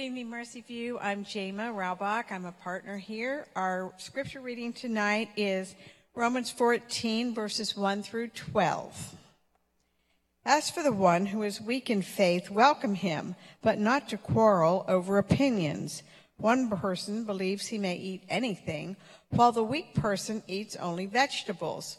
Good evening, Mercy View. I'm Jama Raubach. I'm a partner here. Our scripture reading tonight is Romans 14, verses 1 through 12. As for the one who is weak in faith, welcome him, but not to quarrel over opinions. One person believes he may eat anything, while the weak person eats only vegetables.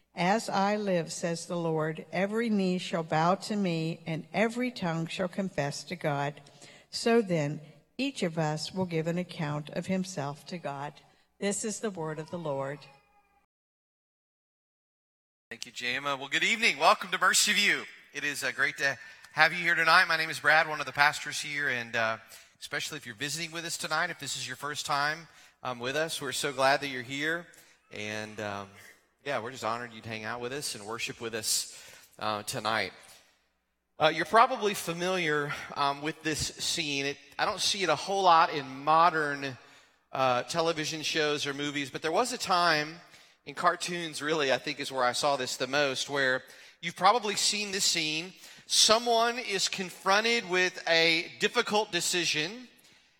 as I live, says the Lord, every knee shall bow to me, and every tongue shall confess to God. So then, each of us will give an account of himself to God. This is the word of the Lord. Thank you, Jama. Well, good evening. Welcome to Mercy View. It is uh, great to have you here tonight. My name is Brad, one of the pastors here, and uh, especially if you're visiting with us tonight, if this is your first time um, with us, we're so glad that you're here. And um, yeah, we're just honored you'd hang out with us and worship with us uh, tonight. Uh, you're probably familiar um, with this scene. It, I don't see it a whole lot in modern uh, television shows or movies, but there was a time in cartoons, really, I think is where I saw this the most, where you've probably seen this scene. Someone is confronted with a difficult decision,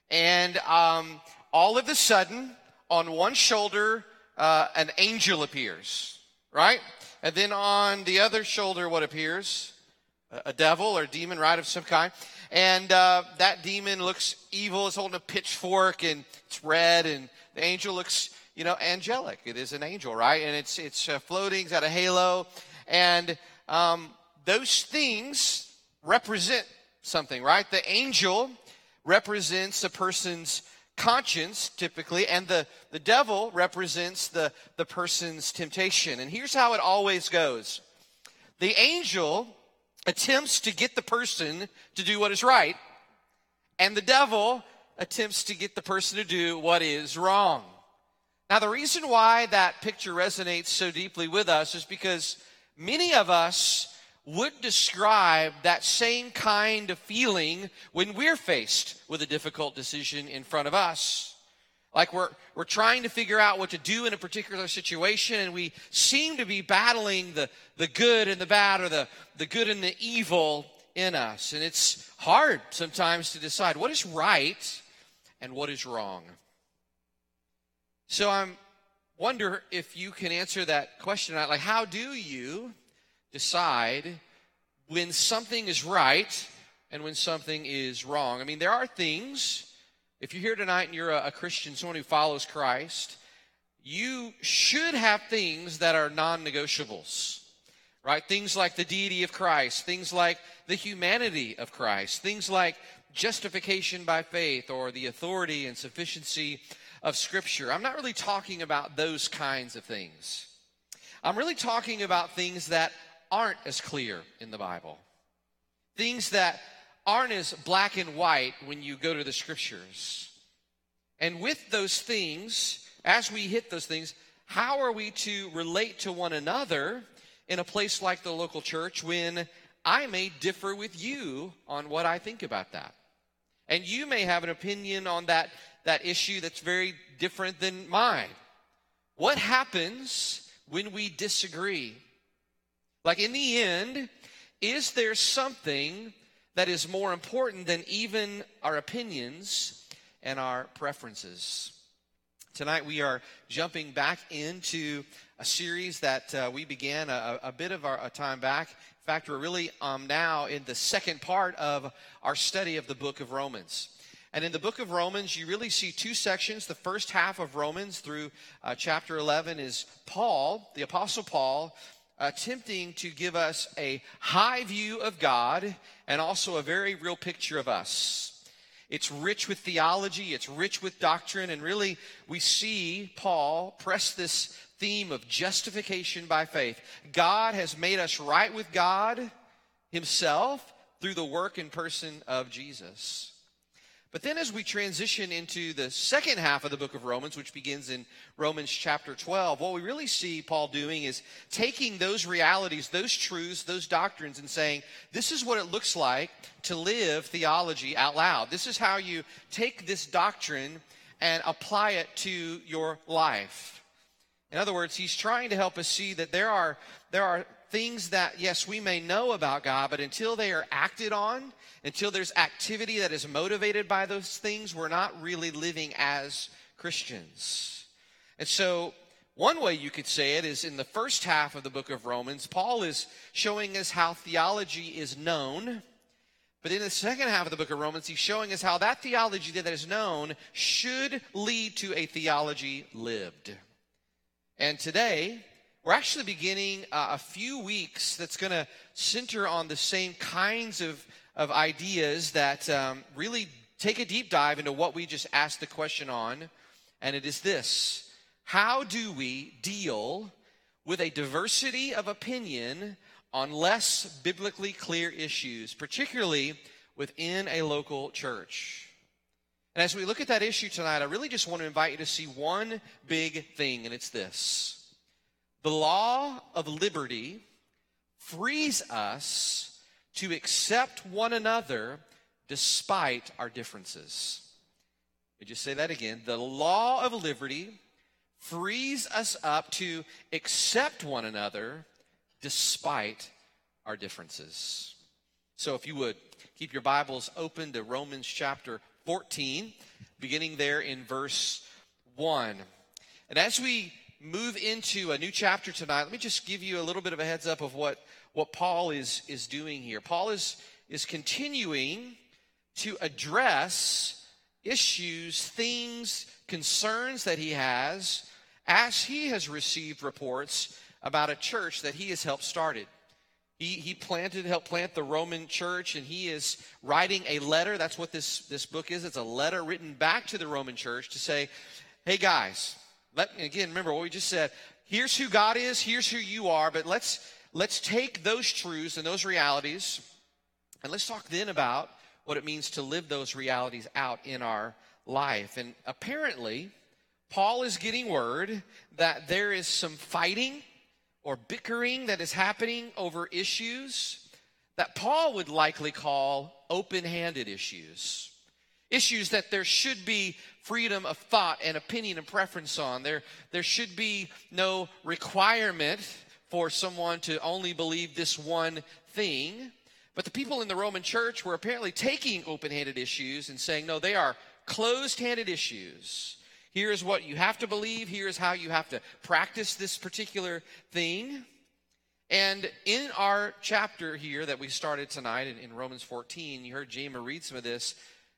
and um, all of a sudden, on one shoulder, uh, an angel appears, right? And then on the other shoulder, what appears? A, devil or demon, right, of some kind. And uh, that demon looks evil, is holding a pitchfork, and it's red, and the angel looks, you know, angelic. It is an angel, right? And it's it's uh, floating, it's got a halo, and um, those things represent something, right? The angel represents a person's conscience typically and the, the devil represents the, the person's temptation. And here's how it always goes. The angel attempts to get the person to do what is right and the devil attempts to get the person to do what is wrong. Now the reason why that picture resonates so deeply with us is because many of us would describe that same kind of feeling when we're faced with a difficult decision in front of us. Like we're, we're trying to figure out what to do in a particular situation, and we seem to be battling the, the good and the bad, or the, the good and the evil in us. And it's hard sometimes to decide what is right and what is wrong. So I'm wonder if you can answer that question. Like, how do you decide when something is right and when something is wrong. I mean, there are things, if you're here tonight and you're a, a Christian, someone who follows Christ, you should have things that are non negotiables, right? Things like the deity of Christ, things like the humanity of Christ, things like justification by faith or the authority and sufficiency of Scripture. I'm not really talking about those kinds of things. I'm really talking about things that aren't as clear in the Bible, things that aren't as black and white when you go to the scriptures. And with those things, as we hit those things, how are we to relate to one another in a place like the local church when I may differ with you on what I think about that? And you may have an opinion on that, that issue that's very different than mine. What happens when we disagree? Like, in the end, is there something that is more important than even our opinions and our preferences? Tonight, we are jumping back into a series that uh, we began a, a bit of our, a time back. In fact, we're really um, now in the second part of our study of the book of Romans. And in the book of Romans, you really see two sections. The first half of Romans through uh, chapter 11 is Paul, the Apostle Paul, attempting to give us a high view of God and also a very real picture of us. It's rich with theology, it's rich with doctrine, and really we see Paul press this theme of justification by faith. God has made us right with God Himself through the work and person of Jesus. But then, as we transition into the second half of the book of Romans, which begins in Romans chapter 12, what we really see Paul doing is taking those realities, those truths, those doctrines, and saying, this is what it looks like to live theology out loud. This is how you take this doctrine and apply it to your life. In other words, he's trying to help us see that there are, there are things that, yes, we may know about God, but until they are acted on, until there's activity that is motivated by those things, we're not really living as Christians. And so, one way you could say it is in the first half of the book of Romans, Paul is showing us how theology is known. But in the second half of the book of Romans, he's showing us how that theology that is known should lead to a theology lived. And today, we're actually beginning uh, a few weeks that's going to center on the same kinds of, of ideas that um, really take a deep dive into what we just asked the question on. And it is this How do we deal with a diversity of opinion on less biblically clear issues, particularly within a local church? And as we look at that issue tonight, I really just want to invite you to see one big thing, and it's this the law of liberty frees us to accept one another despite our differences. Let me just say that again. The law of liberty frees us up to accept one another despite our differences. So, if you would keep your Bibles open to Romans chapter 14, beginning there in verse 1. And as we move into a new chapter tonight, let me just give you a little bit of a heads up of what, what Paul is, is doing here. Paul is, is continuing to address issues, things, concerns that he has as he has received reports about a church that he has helped started. He, he planted, helped plant the Roman church, and he is writing a letter. That's what this, this book is. It's a letter written back to the Roman church to say, hey guys, let, again, remember what we just said. Here's who God is, here's who you are, but let's, let's take those truths and those realities and let's talk then about what it means to live those realities out in our life. And apparently, Paul is getting word that there is some fighting or bickering that is happening over issues that Paul would likely call open handed issues issues that there should be freedom of thought and opinion and preference on. There, there should be no requirement for someone to only believe this one thing. But the people in the Roman church were apparently taking open handed issues and saying, no, they are closed handed issues. Here's what you have to believe. Here's how you have to practice this particular thing. And in our chapter here that we started tonight in, in Romans 14, you heard Jama read some of this.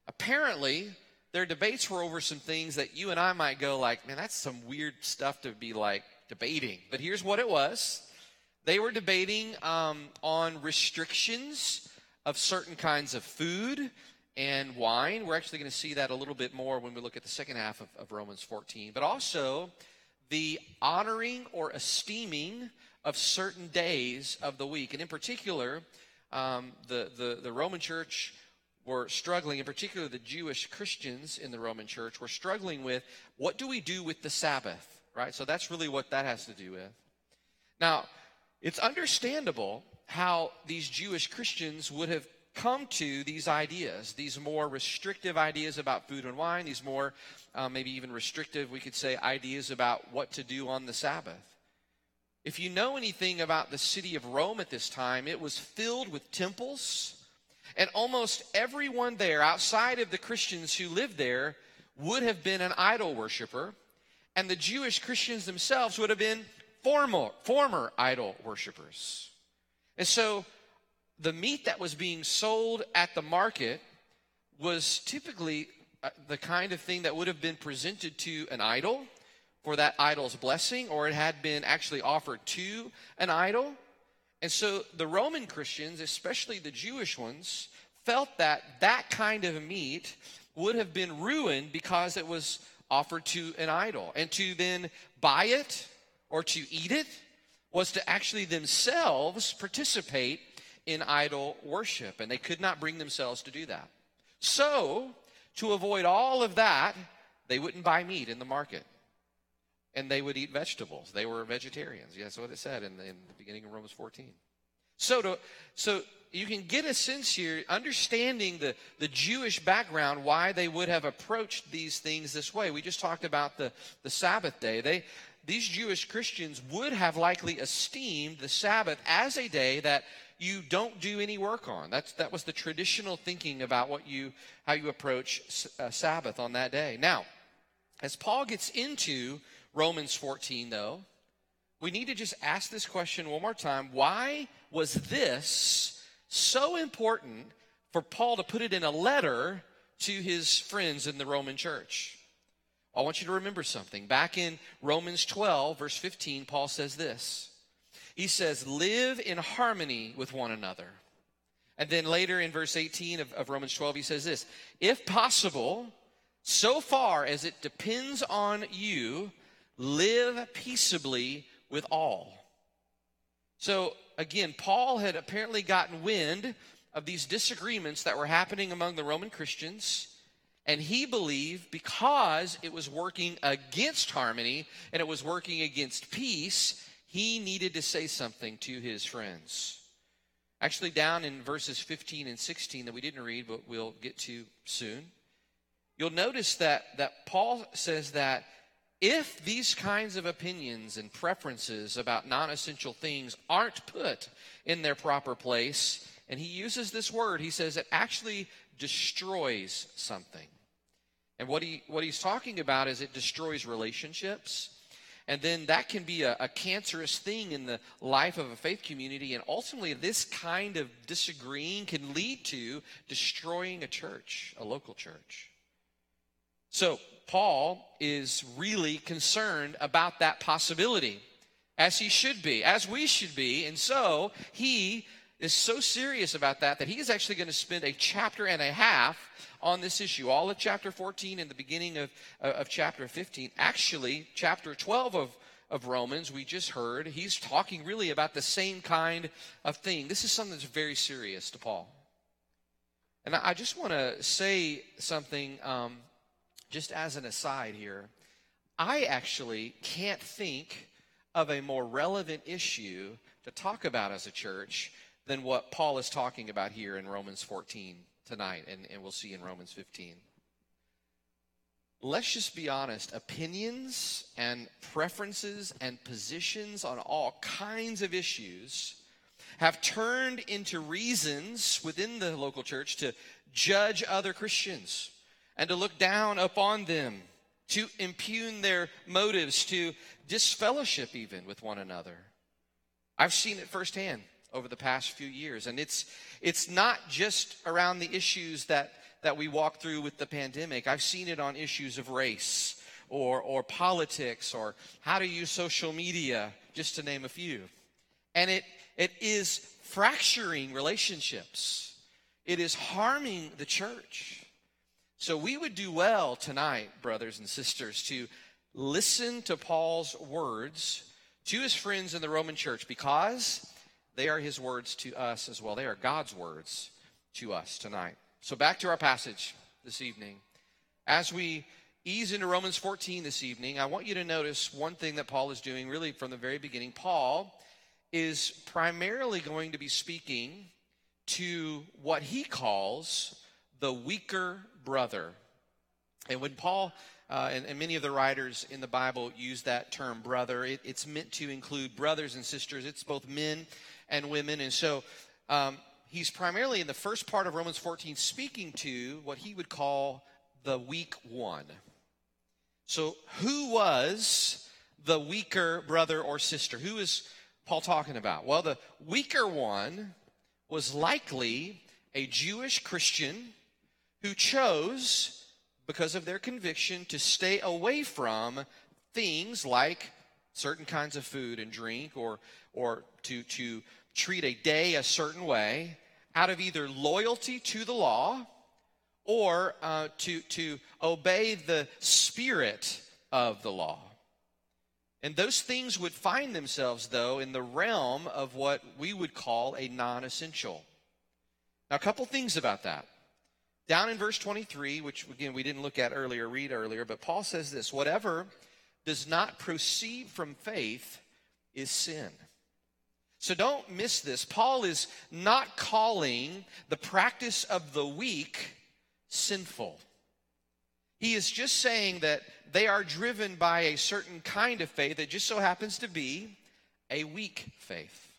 Apparently, their debates were over some things that you and I might go like, man, that's some weird stuff to be like debating. But here's what it was. They were debating um, on restrictions of certain kinds of food and wine. We're actually going to see that a little bit more when we look at the second half of, of Romans 14. But also the honoring or esteeming of certain days of the week. And in particular, um, the, the, the Roman church were struggling, in particular the Jewish Christians in the Roman church, were struggling with what do we do with the Sabbath, right? So that's really what that has to do with. Now, it's understandable how these Jewish Christians would have come to these ideas, these more restrictive ideas about food and wine, these more um, maybe even restrictive, we could say, ideas about what to do on the Sabbath. If you know anything about the city of Rome at this time, it was filled with temples, and almost everyone there, outside of the Christians who lived there, would have been an idol worshiper, and the Jewish Christians themselves would have been former, former idol worshippers. And so the meat that was being sold at the market was typically uh, the kind of thing that would have been presented to an idol for that idol's blessing, or it had been actually offered to an idol. And so the Roman Christians, especially the Jewish ones, felt that that kind of meat would have been ruined because it was offered to an idol. And to then buy it or to eat it was to actually themselves participate in idol worship. And they could not bring themselves to do that. So, to avoid all of that, they wouldn't buy meat in the market. And they would eat vegetables. They were vegetarians. That's what it said in the, in the beginning of Romans 14. So, to, so you can get a sense here, understanding the, the Jewish background, why they would have approached these things this way. We just talked about the, the Sabbath day. They, these Jewish Christians would have likely esteemed the Sabbath as a day that you don't do any work on. That's, that was the traditional thinking about what you, how you approach uh, Sabbath on that day. Now, as Paul gets into Romans 14, though, we need to just ask this question one more time. Why was this so important for Paul to put it in a letter to his friends in the Roman church? I want you to remember something. Back in Romans 12, verse 15, Paul says this he says, live in harmony with one another. And then later in verse 18 of, of, Romans 12, he says this If possible, so far as it depends on you, live peaceably with all. So again, Paul had apparently gotten wind of these disagreements that were happening among the Roman Christians. And he believed because it was working against harmony and it was working against peace, he needed to say something to his friends. Actually, down in verses 15 and 16 that we didn't read, but we'll get to soon, you'll notice that, that Paul says that if these kinds of opinions and preferences about non essential things aren't put in their proper place, and he uses this word, he says it actually destroys something. And what, he, what he's talking about is it destroys relationships, and then that can be a, a, cancerous thing in the life of a faith community. And ultimately, this kind of disagreeing can lead to destroying a church, a local church. So, Paul is really concerned about that possibility, as he should be, as we should be. And so, he is so serious about that that he is actually going to spend a chapter and a half on this issue. All of chapter 14 and the beginning of, uh, of chapter 15. Actually, chapter 12 of, of Romans, we just heard, he's talking really about the same kind of thing. This is something that's very serious to Paul. And I just want to say something um, just as an aside here. I actually can't think of a more relevant issue to talk about as a church than what Paul is talking about here in Romans 14 tonight, and, and we'll see in Romans 15. Let's just be honest opinions and preferences and positions on all kinds of issues have turned into reasons within the local church to judge other Christians and to look down upon them, to impugn their motives, to disfellowship even with one another. I've seen it firsthand over the past few years. And it's, it's not just around the issues that, that we walk through with the pandemic. I've seen it on issues of race or, or politics or how to use social media, just to name a few. And it, it is fracturing relationships. It is harming the church. So we would do well tonight, brothers and sisters, to listen to Paul's words to his friends in the Roman church because they are his words to us as well. They are God's words to us tonight. So back to our passage this evening. As we ease into Romans 14 this evening, I want you to notice one thing that Paul is doing really from the very beginning. Paul is primarily going to be speaking to what he calls the weaker brother. And when Paul uh, and, and, many of the writers in the Bible use that term brother. It, it's meant to include brothers and sisters. It's both men and women. And so um, he's primarily in the first part of Romans 14 speaking to what he would call the weak one. So, who was the weaker brother or sister? Who is Paul talking about? Well, the weaker one was likely a Jewish Christian who chose, because of their conviction, to stay away from things like certain kinds of food and drink or, or to, to treat a day a certain way out of either loyalty to the law or uh, to, to obey the spirit of the law. And those things would find themselves, though, in the realm of what we would call a non essential. Now, a couple things about that. Down in verse 23, which again we didn't look at earlier, read earlier, but Paul says this whatever does not proceed from faith is sin. So don't miss this. Paul is not calling the practice of the weak sinful. He is just saying that they are driven by a certain kind of faith that just so happens to be a weak faith.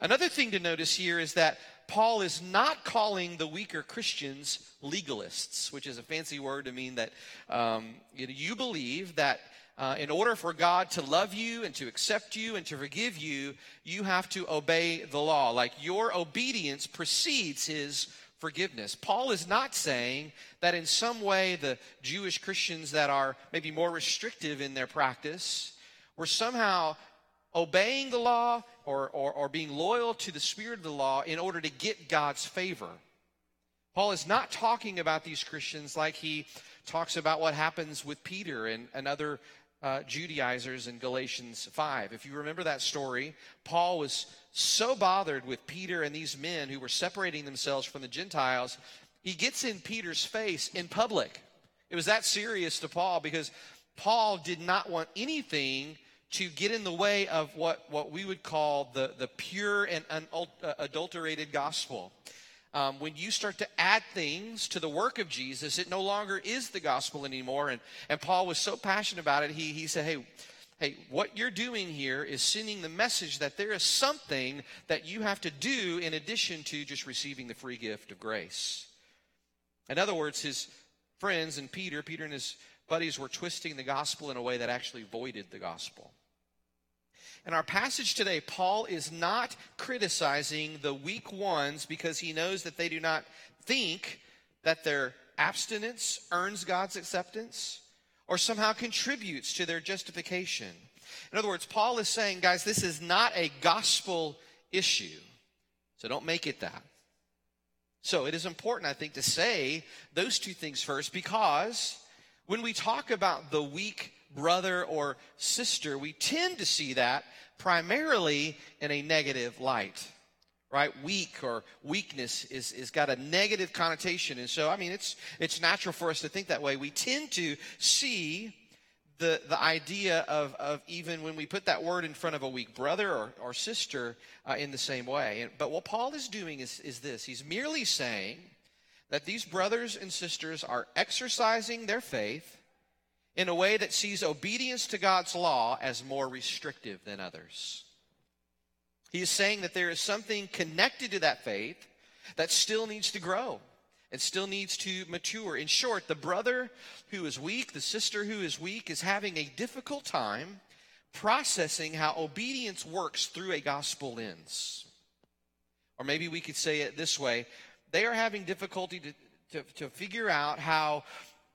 Another thing to notice here is that Paul is not calling the weaker Christians legalists, which is a fancy word to mean that um, you believe that uh, in order for God to love you and to accept you and to forgive you, you have to obey the law. Like your obedience precedes his forgiveness. Paul is not saying that in some way the Jewish Christians that are maybe more restrictive in their practice were somehow obeying the law or, or, or being loyal to the spirit of the law in order to get God's favor. Paul is not talking about these Christians like he talks about what happens with Peter and, and other uh, Judaizers in Galatians 5. If you remember that story, Paul was so bothered with Peter and these men who were separating themselves from the Gentiles, he gets in Peter's face in public. It was that serious to Paul because Paul did not want anything to get in the way of what, what we would call the, the pure and unadulterated gospel. Um, when you start to add things to the work of Jesus, it no longer is the gospel anymore. And, and Paul was so passionate about it, he, he said, Hey, hey, what you're doing here is sending the message that there is something that you have to do in addition to just receiving the free gift of grace. In other words, his friends and Peter, Peter and his buddies were twisting the gospel in a way that actually voided the gospel. In our passage today, Paul is not criticizing the weak ones because he knows that they do not think that their abstinence earns God's acceptance or somehow contributes to their justification. In other words, Paul is saying, guys, this is not a gospel issue. So don't make it that. So it is important, I think, to say those two things first because when we talk about the weak brother or sister, we tend to see that primarily in a negative light right? Weak or weakness is, is got a negative connotation. And so i mean it's it's natural for us to think that way. We tend to see the the idea of of even when we put that word in front of a weak brother or, or sister uh, in the same way. And, but what paul is doing is is this. He's merely saying that these brothers and sisters are exercising their faith in a way that sees obedience to God's law as more restrictive than others. He is saying that there is something connected to that faith that still needs to grow and still needs to mature. In short, the brother who is weak, the sister who is weak, is having a difficult time processing how obedience works through a gospel lens. Or maybe we could say it this way they are having difficulty to, to, to figure out how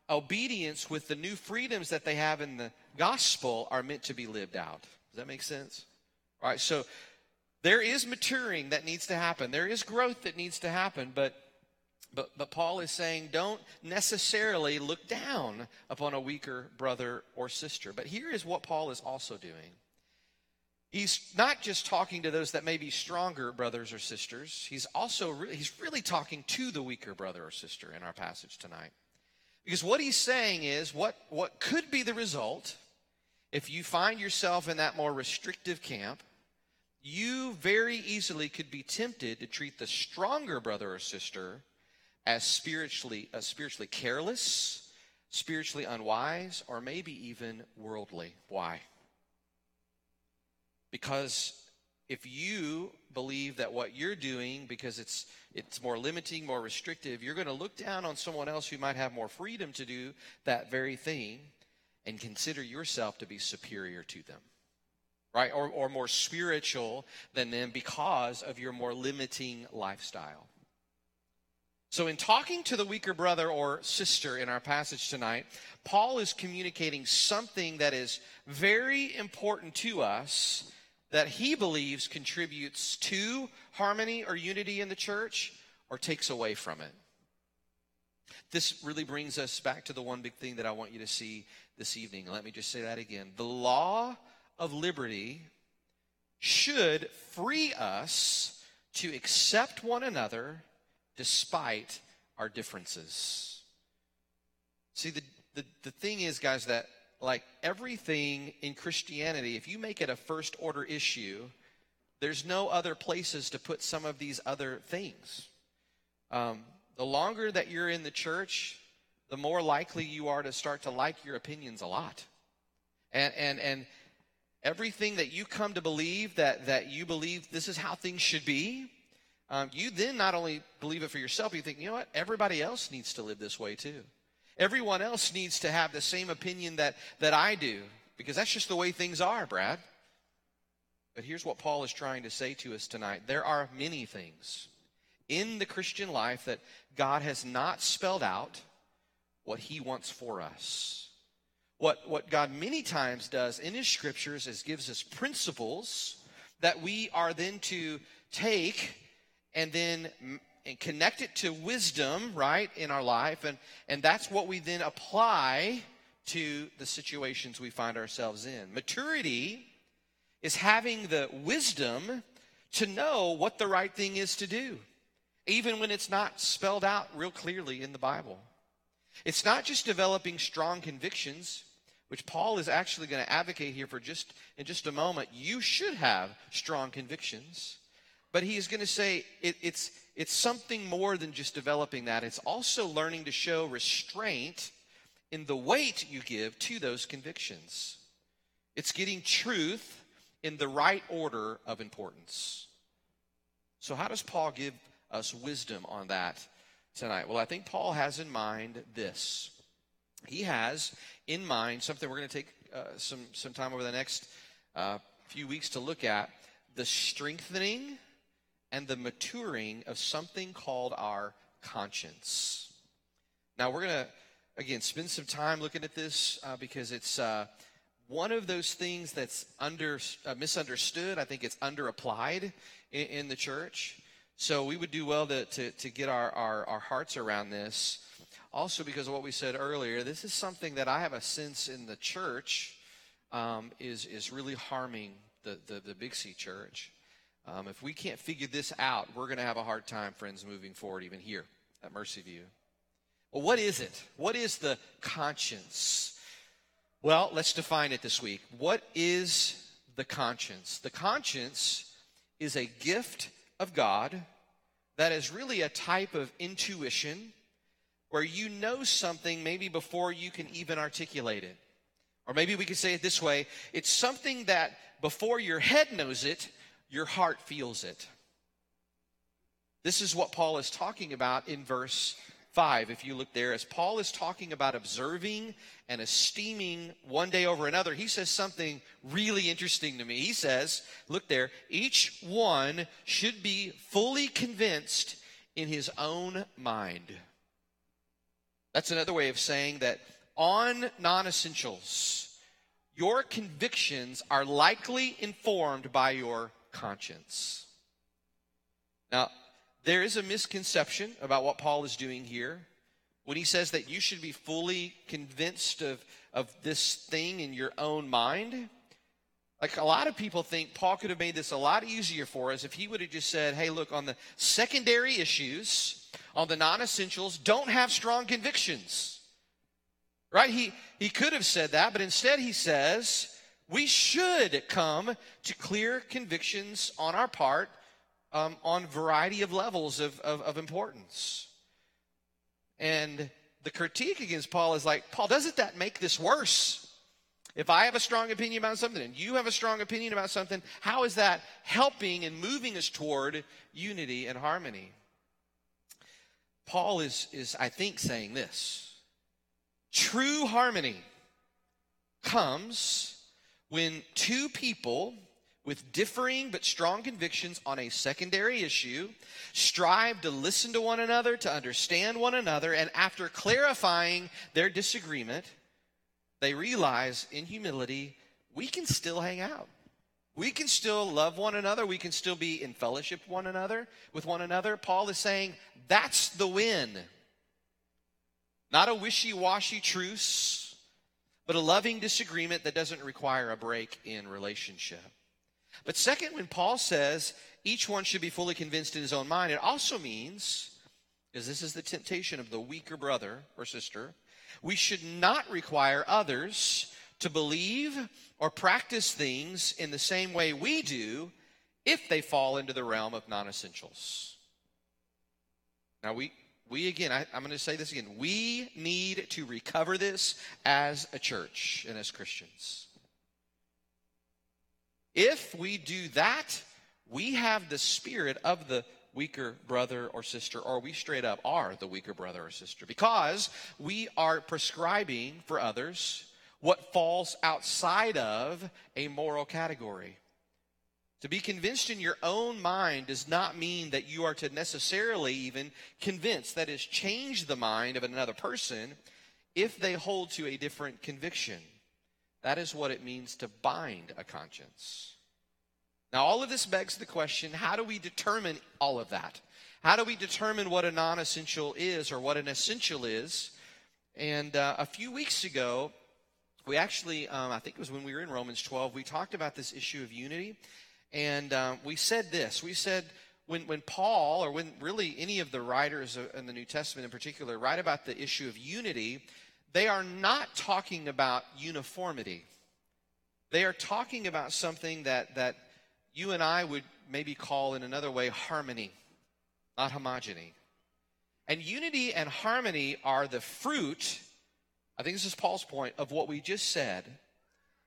obedience with the new freedoms that they have in the gospel are meant to be lived out. Does that make sense? All right, so there is maturing that needs to happen. There is growth that needs to happen, but but but Paul is saying don't necessarily look down upon a weaker brother or sister. But here is what Paul is also doing. He's not just talking to those that may be stronger brothers or sisters. He's also really, he's really talking to the weaker brother or sister in our passage tonight. Because what he's saying is what, what could be the result if you find yourself in that more restrictive camp, you very easily could be tempted to treat the stronger brother or sister as spiritually, uh, spiritually careless, spiritually unwise, or maybe even worldly. Why? Because if you believe that what you're doing because it's it's more limiting, more restrictive, you're going to look down on someone else who might have more freedom to do that very thing and consider yourself to be superior to them. Right? Or or more spiritual than them because of your more limiting lifestyle. So, in talking to the weaker brother or sister in our passage tonight, Paul is communicating something that is very important to us that he believes contributes to harmony or unity in the church or takes away from it. This really brings us back to the one big thing that I want you to see this evening. Let me just say that again. The law of liberty should free us to accept one another despite our differences. See, the, the, the thing is, guys, that like everything in Christianity, if you make it a first order issue, there's no other places to put some of these other things. Um, the longer that you're in the church, the more likely you are to start to like your opinions a lot. And, and, and everything that you come to believe that, that you believe this is how things should be, um, you then not only believe it for yourself, you think, you know what, everybody else needs to live this way too. Everyone else needs to have the same opinion that, that I do, because that's just the way things are, Brad. But here's what Paul is trying to say to us tonight there are many things in the Christian life that God has not spelled out what he wants for us. What, what God many times does in his scriptures is gives us principles that we are then to take and then and connect it to wisdom, right, in our life. And, and that's what we then apply to the situations we find ourselves in. Maturity is having the wisdom to know what the right thing is to do, even when it's not spelled out real clearly in the Bible. It's not just developing strong convictions, which Paul is actually going to advocate here for just in just a moment. You should have strong convictions. But he is going to say it, it's, it's something more than just developing that. It's also learning to show restraint in the weight you give to those convictions. It's getting truth in the right order of importance. So, how does Paul give us wisdom on that tonight? Well, I think Paul has in mind this. He has in mind something we're going to take uh, some, some time over the next uh, few weeks to look at the strengthening and the maturing of something called our conscience. Now, we're going to, again, spend some time looking at this uh, because it's uh, one of those things that's under, uh, misunderstood. I think it's underapplied in, in the church. So we would do well to, to, to get our, our, our hearts around this. Also, because of what we said earlier, this is something that I have a sense in the church um, is, is really harming the, the, the Big C church. Um, if we can't figure this out, we're going to have a hard time, friends, moving forward, even here at Mercy View. Well, what is it? What is the conscience? Well, let's define it this week. What is the conscience? The conscience is a gift of God that is really a type of intuition where you know something maybe before you can even articulate it. Or maybe we could say it this way it's something that before your head knows it, your heart feels it. This is what Paul is talking about in verse 5. If you look there, as Paul is talking about observing and esteeming one day over another, he says something really interesting to me. He says, look there, each one should be fully convinced in his own mind. That's another way of saying that on non essentials, your convictions are likely informed by your conscience. Now, there is a misconception about what Paul is doing here when he says that you should be fully convinced of, of this thing in your own mind. Like a lot of people think Paul could have made this a lot easier for us if he would have just said, hey, look, on the secondary issues, on the non essentials, don't have strong convictions. Right? He, he could have said that, but instead he says, we should come to clear convictions on our part um, on variety of levels of, of, of importance. And the critique against Paul is like, Paul, doesn't that make this worse? If I have a strong opinion about something and you have a strong opinion about something, how is that helping and moving us toward unity and harmony? Paul is, is I think, saying this true harmony comes when two people with differing but strong convictions on a secondary issue strive to listen to one another, to understand one another, and after clarifying their disagreement, they realize in humility, we can still hang out. We can still love one another. We can still be in fellowship one another with one another. Paul is saying that's the win. Not a wishy-washy truce, but a loving disagreement that doesn't require a break in relationship. But second, when Paul says each one should be fully convinced in his own mind, it also means, because this is the temptation of the weaker brother or sister, we should not require others to believe or practice things in the same way we do if they fall into the realm of non essentials. Now, we, we again, I, I'm going to say this again. We need to recover this as a church and as Christians. If we do that, we have the spirit of the weaker brother or sister, or we straight up are the weaker brother or sister because we are prescribing for others what falls outside of a moral category. To be convinced in your own mind does not mean that you are to necessarily even convince, that is, change the mind of another person if they hold to a different conviction. That is what it means to bind a conscience. Now, all of this begs the question how do we determine all of that? How do we determine what a non essential is or what an essential is? And uh, a few weeks ago, we actually, um, I think it was when we were in Romans 12, we talked about this issue of unity. And um, we said this we said, when, when Paul, or when really any of the writers in the New Testament in particular, write about the issue of unity, they are not talking about uniformity. They are talking about something that, that you and I would maybe call in another way harmony, not homogeny. And unity and harmony are the fruit, I think this is Paul's point, of what we just said.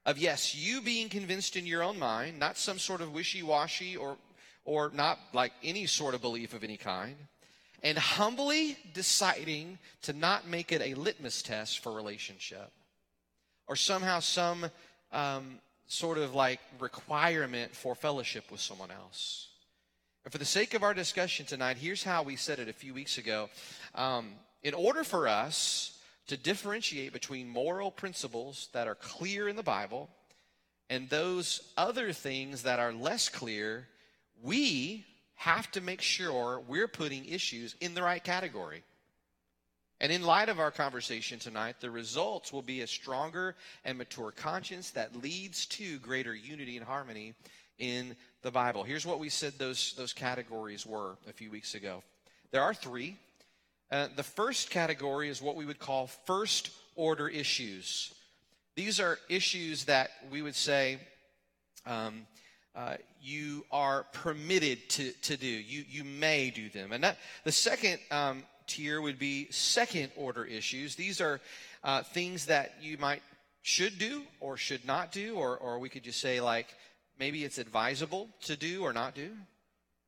Of yes, you being convinced in your own mind, not some sort of wishy washy or, or not like any sort of belief of any kind, and humbly deciding to not make it a litmus test for relationship or somehow some um, sort of like requirement for fellowship with someone else. And for the sake of our discussion tonight, here's how we said it a few weeks ago. Um, in order for us to differentiate between moral principles that are clear in the Bible and those other things that are less clear, we have to make sure we're putting issues in the right category. And in light of our conversation tonight, the results will be a stronger and mature conscience that leads to greater unity and harmony in the Bible. Here's what we said those, those categories were a few weeks ago. There are three. Uh, the first category is what we would call first order issues. These are issues that we would say um, uh, you are permitted to, to do. You, you may do them. And that, the second um, tier would be second order issues. These are uh, things that you might should do or should not do, or, or we could just say, like, maybe it's advisable to do or not do.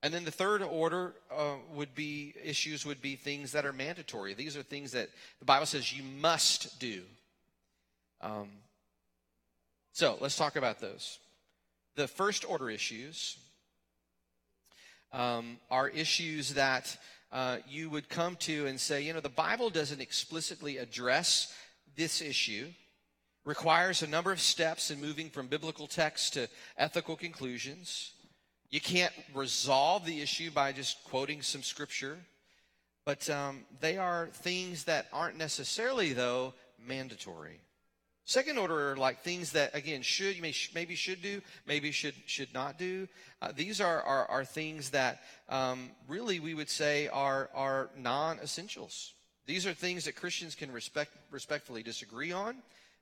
And then the third order uh, would be issues would be things that are mandatory. These are things that the Bible says you must do. Um, so let's talk about those. The first order issues um, are issues that uh, you would come to and say, you know, the Bible doesn't explicitly address this issue, requires a number of steps in moving from biblical text to ethical conclusions. You can't resolve the issue by just quoting some scripture, but um, they are things that aren't necessarily, though, mandatory. Second order are like things that again should you may, maybe should do, maybe should should not do. Uh, these are, are, are things that um, really we would say are are non-essentials. These are things that Christians can respect respectfully disagree on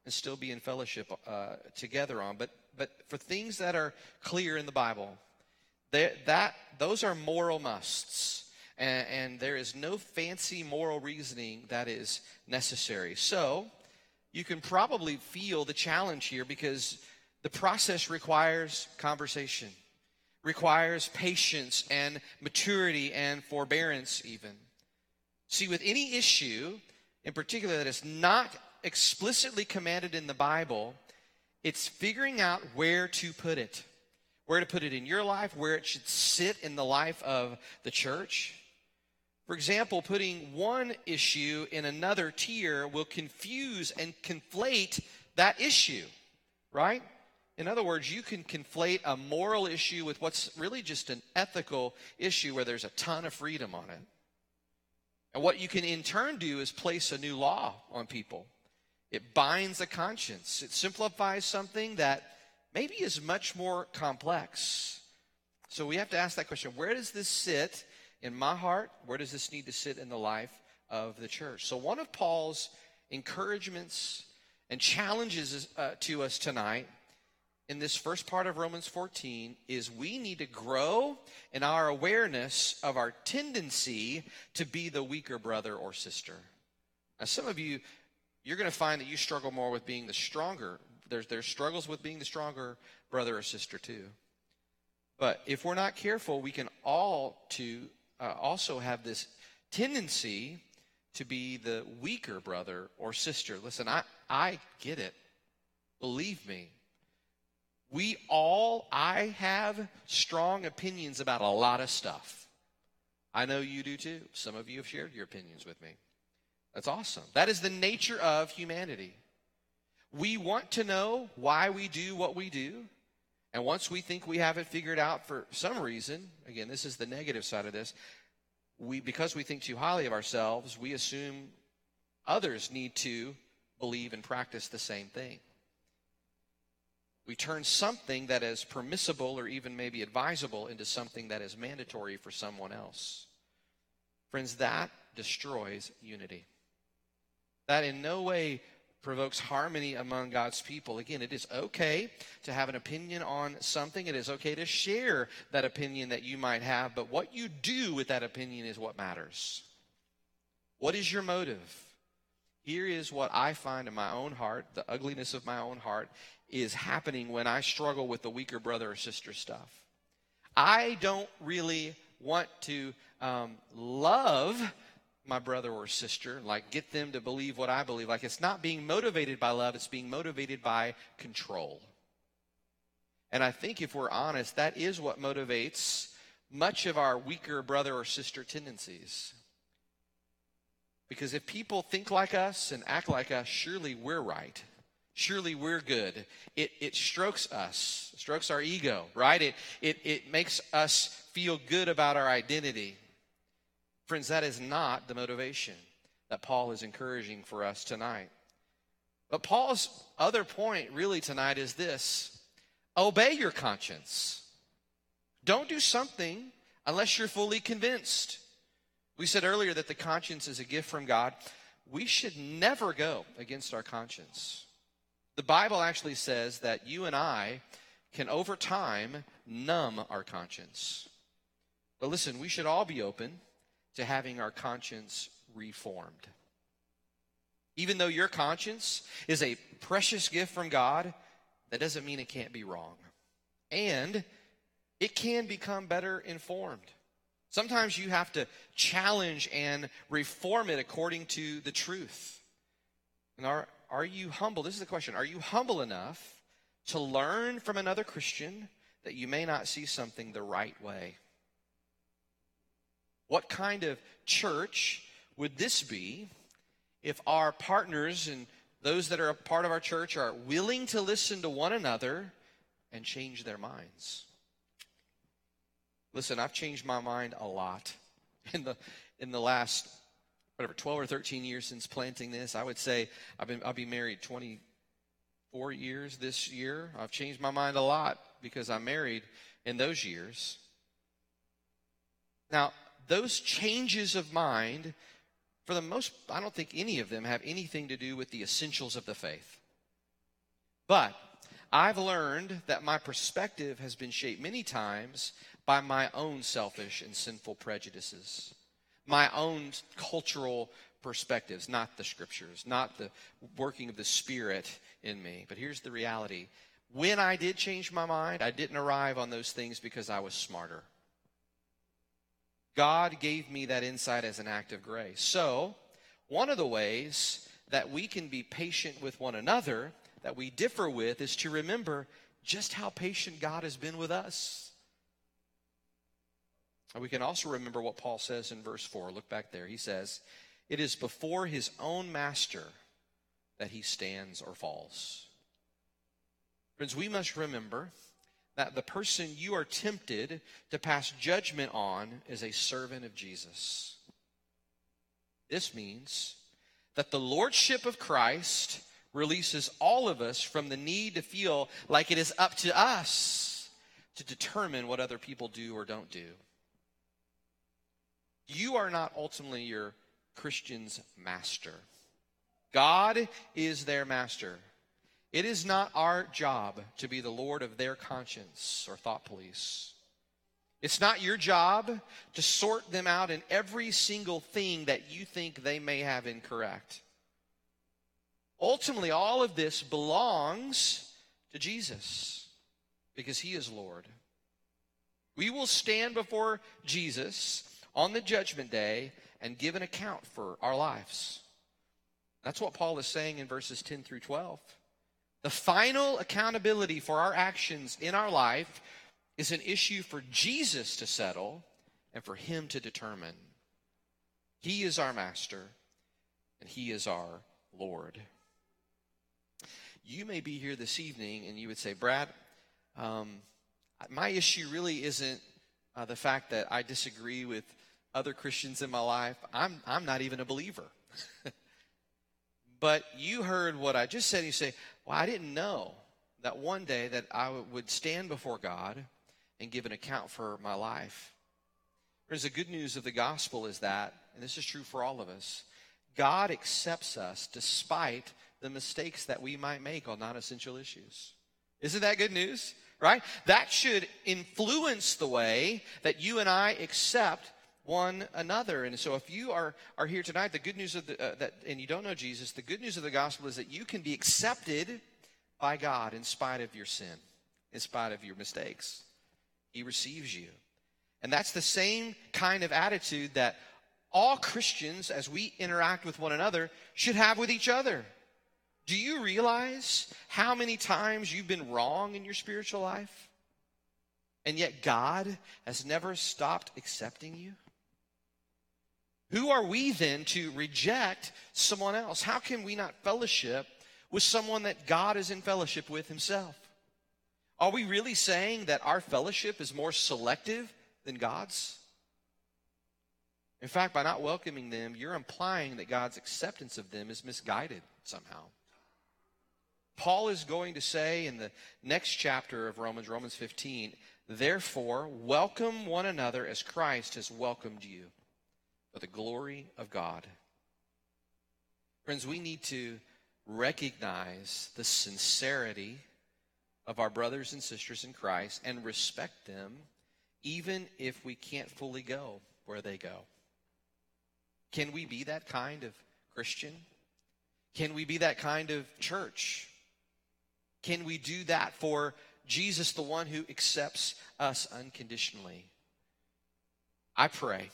and still be in fellowship uh, together on. But but for things that are clear in the Bible, that those are moral musts. and, and there is no fancy moral reasoning that is necessary. So, you can probably feel the challenge here because the process requires conversation, requires patience and maturity and forbearance, even. See, with any issue in particular that is not explicitly commanded in the Bible, it's figuring out where to put it. Where to put it in your life, where it should sit in the life of the church. For example, putting one issue in another tier will confuse and conflate that issue, right? In other words, you can conflate a moral issue with what's really just an ethical issue where there's a ton of freedom on it. And what you can in turn do is place a new law on people. It binds the conscience, it simplifies something that maybe is much more complex. So we have to ask that question where does this sit in my heart, where does this need to sit in the life of the church? So, one of Paul's encouragements and challenges uh, to us tonight in this first part of Romans 14 is we need to grow in our awareness of our tendency to be the weaker brother or sister. Now, some of you, you're going to find that you struggle more with being the stronger. There's, there's struggles with being the stronger brother or sister, too. But if we're not careful, we can all to uh, also have this tendency to be the weaker brother or sister. Listen, I, I get it. Believe me. We all, I have strong opinions about a lot of stuff. I know you do too. Some of you have shared your opinions with me. That's awesome. That is the nature of humanity. We want to know why we do what we do. And once we think we have it figured out for some reason, again, this is the negative side of this, we because we think too highly of ourselves, we assume others need to believe and practice the same thing. We turn something that is permissible or even maybe advisable into something that is mandatory for someone else. Friends, that destroys unity. That in no way provokes harmony among God's people. Again, it is okay to have an opinion on something. It is okay to share that opinion that you might have, but what you do with that opinion is what matters. What is your motive? Here is what I find in my own heart, the ugliness of my own heart is happening when I struggle with the weaker brother or sister stuff. I don't really want to um, love my brother or sister, like get them to believe what I believe. Like it's not being motivated by love, it's being motivated by control. And I think if we're honest, that is what motivates much of our weaker brother or sister tendencies. Because if people think like us and act like us, surely we're right. Surely we're good. It, it strokes us, strokes our ego, right? It, it, it makes us feel good about our identity. Friends, that is not the motivation that Paul is encouraging for us tonight. But Paul's other point really tonight is this obey your conscience. Don't do something unless you're fully convinced. We said earlier that the conscience is a gift from God. We should never go against our conscience. The Bible actually says that you and I can, over time, numb our conscience. But listen, we should all be open to having our conscience reformed. Even though your conscience is a precious gift from God, that doesn't mean it can't be wrong. And it can become better informed. Sometimes you have to challenge and reform it according to the truth. And are, are you humble? This is the question. Are you humble enough to learn from another Christian that you may not see something the right way? What kind of church would this be if our partners and those that are a part of our church are willing to listen to one another and change their minds? Listen, I've changed my mind a lot in the in the last whatever 12 or 13 years since planting this. I would say I've been I'll be married 24 years this year. I've changed my mind a lot because I'm married in those years. Now, those changes of mind, for the most, I don't think any of them have anything to do with the essentials of the faith. But I've learned that my perspective has been shaped many times by my own selfish and sinful prejudices. my own cultural perspectives, not the scriptures, not the working of the Spirit in me. But here's the reality when I did change my mind, I didn't arrive on those things because I was smarter. God gave me that insight as an act of grace. So, one of the ways that we can be patient with one another that we differ with is to remember just how patient God has been with us. And we can also remember what Paul says in verse 4. Look back there. He says, It is before his own master that he stands or falls. Friends, we must remember that the person you are tempted to pass judgment on is a servant of Jesus. This means that the lordship of Christ releases all of us from the need to feel like it is up to us to determine what other people do or don't do. You are not ultimately your Christian's master. God is their master. It is not our job to be the Lord of their conscience or thought police. It's not your job to sort them out in every single thing that you think they may have incorrect. Ultimately, all of this belongs to Jesus because he is Lord. We will stand before Jesus on the judgment day and give an account for our lives. That's what Paul is saying in verses 10 through 12. The final accountability for our actions in our life is an issue for Jesus to settle and for him to determine. He is our master and he is our Lord. You may be here this evening and you would say, Brad, um, my issue really isn't uh, the fact that I disagree with other Christians in my life. I'm, I'm not even a believer. but you heard what I just said. And You say, Well, I didn't know that one day that I would stand before God and give an account for my life. Friends, the good news of the gospel is that, and this is true for all of us, God accepts us despite the mistakes that we might make on non essential issues. Isn't that good news? Right? That should influence the way that you and I accept one another. And so, if you are, are here tonight, the good news of the, uh, that, and you don't know Jesus, the good news of the gospel is that you can be accepted by God in spite of your sin, in spite of your mistakes. He receives you. And that's the same kind of attitude that all Christians, as we interact with one another, should have with each other. Do you realize how many times you've been wrong in your spiritual life? And yet God has never stopped accepting you? Who are we then to reject someone else? How can we not fellowship with someone that God is in fellowship with himself? Are we really saying that our fellowship is more selective than God's? In fact, by not welcoming them, you're implying that God's acceptance of them is misguided somehow. Paul is going to say in the next chapter of Romans, Romans 15, therefore, welcome one another as Christ has welcomed you for the glory of God. Friends, we need to recognize the sincerity of our brothers and sisters in Christ and respect them, even if we can't fully go where they go. Can we be that kind of Christian? Can we be that kind of church? Can we do that for Jesus, the one who accepts us unconditionally? I pray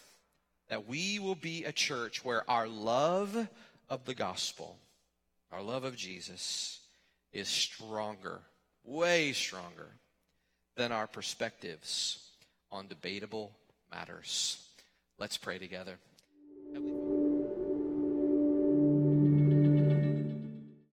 that we will be a church where our love of the gospel, our love of Jesus, is stronger, way stronger than our perspectives on debatable matters. Let's pray together.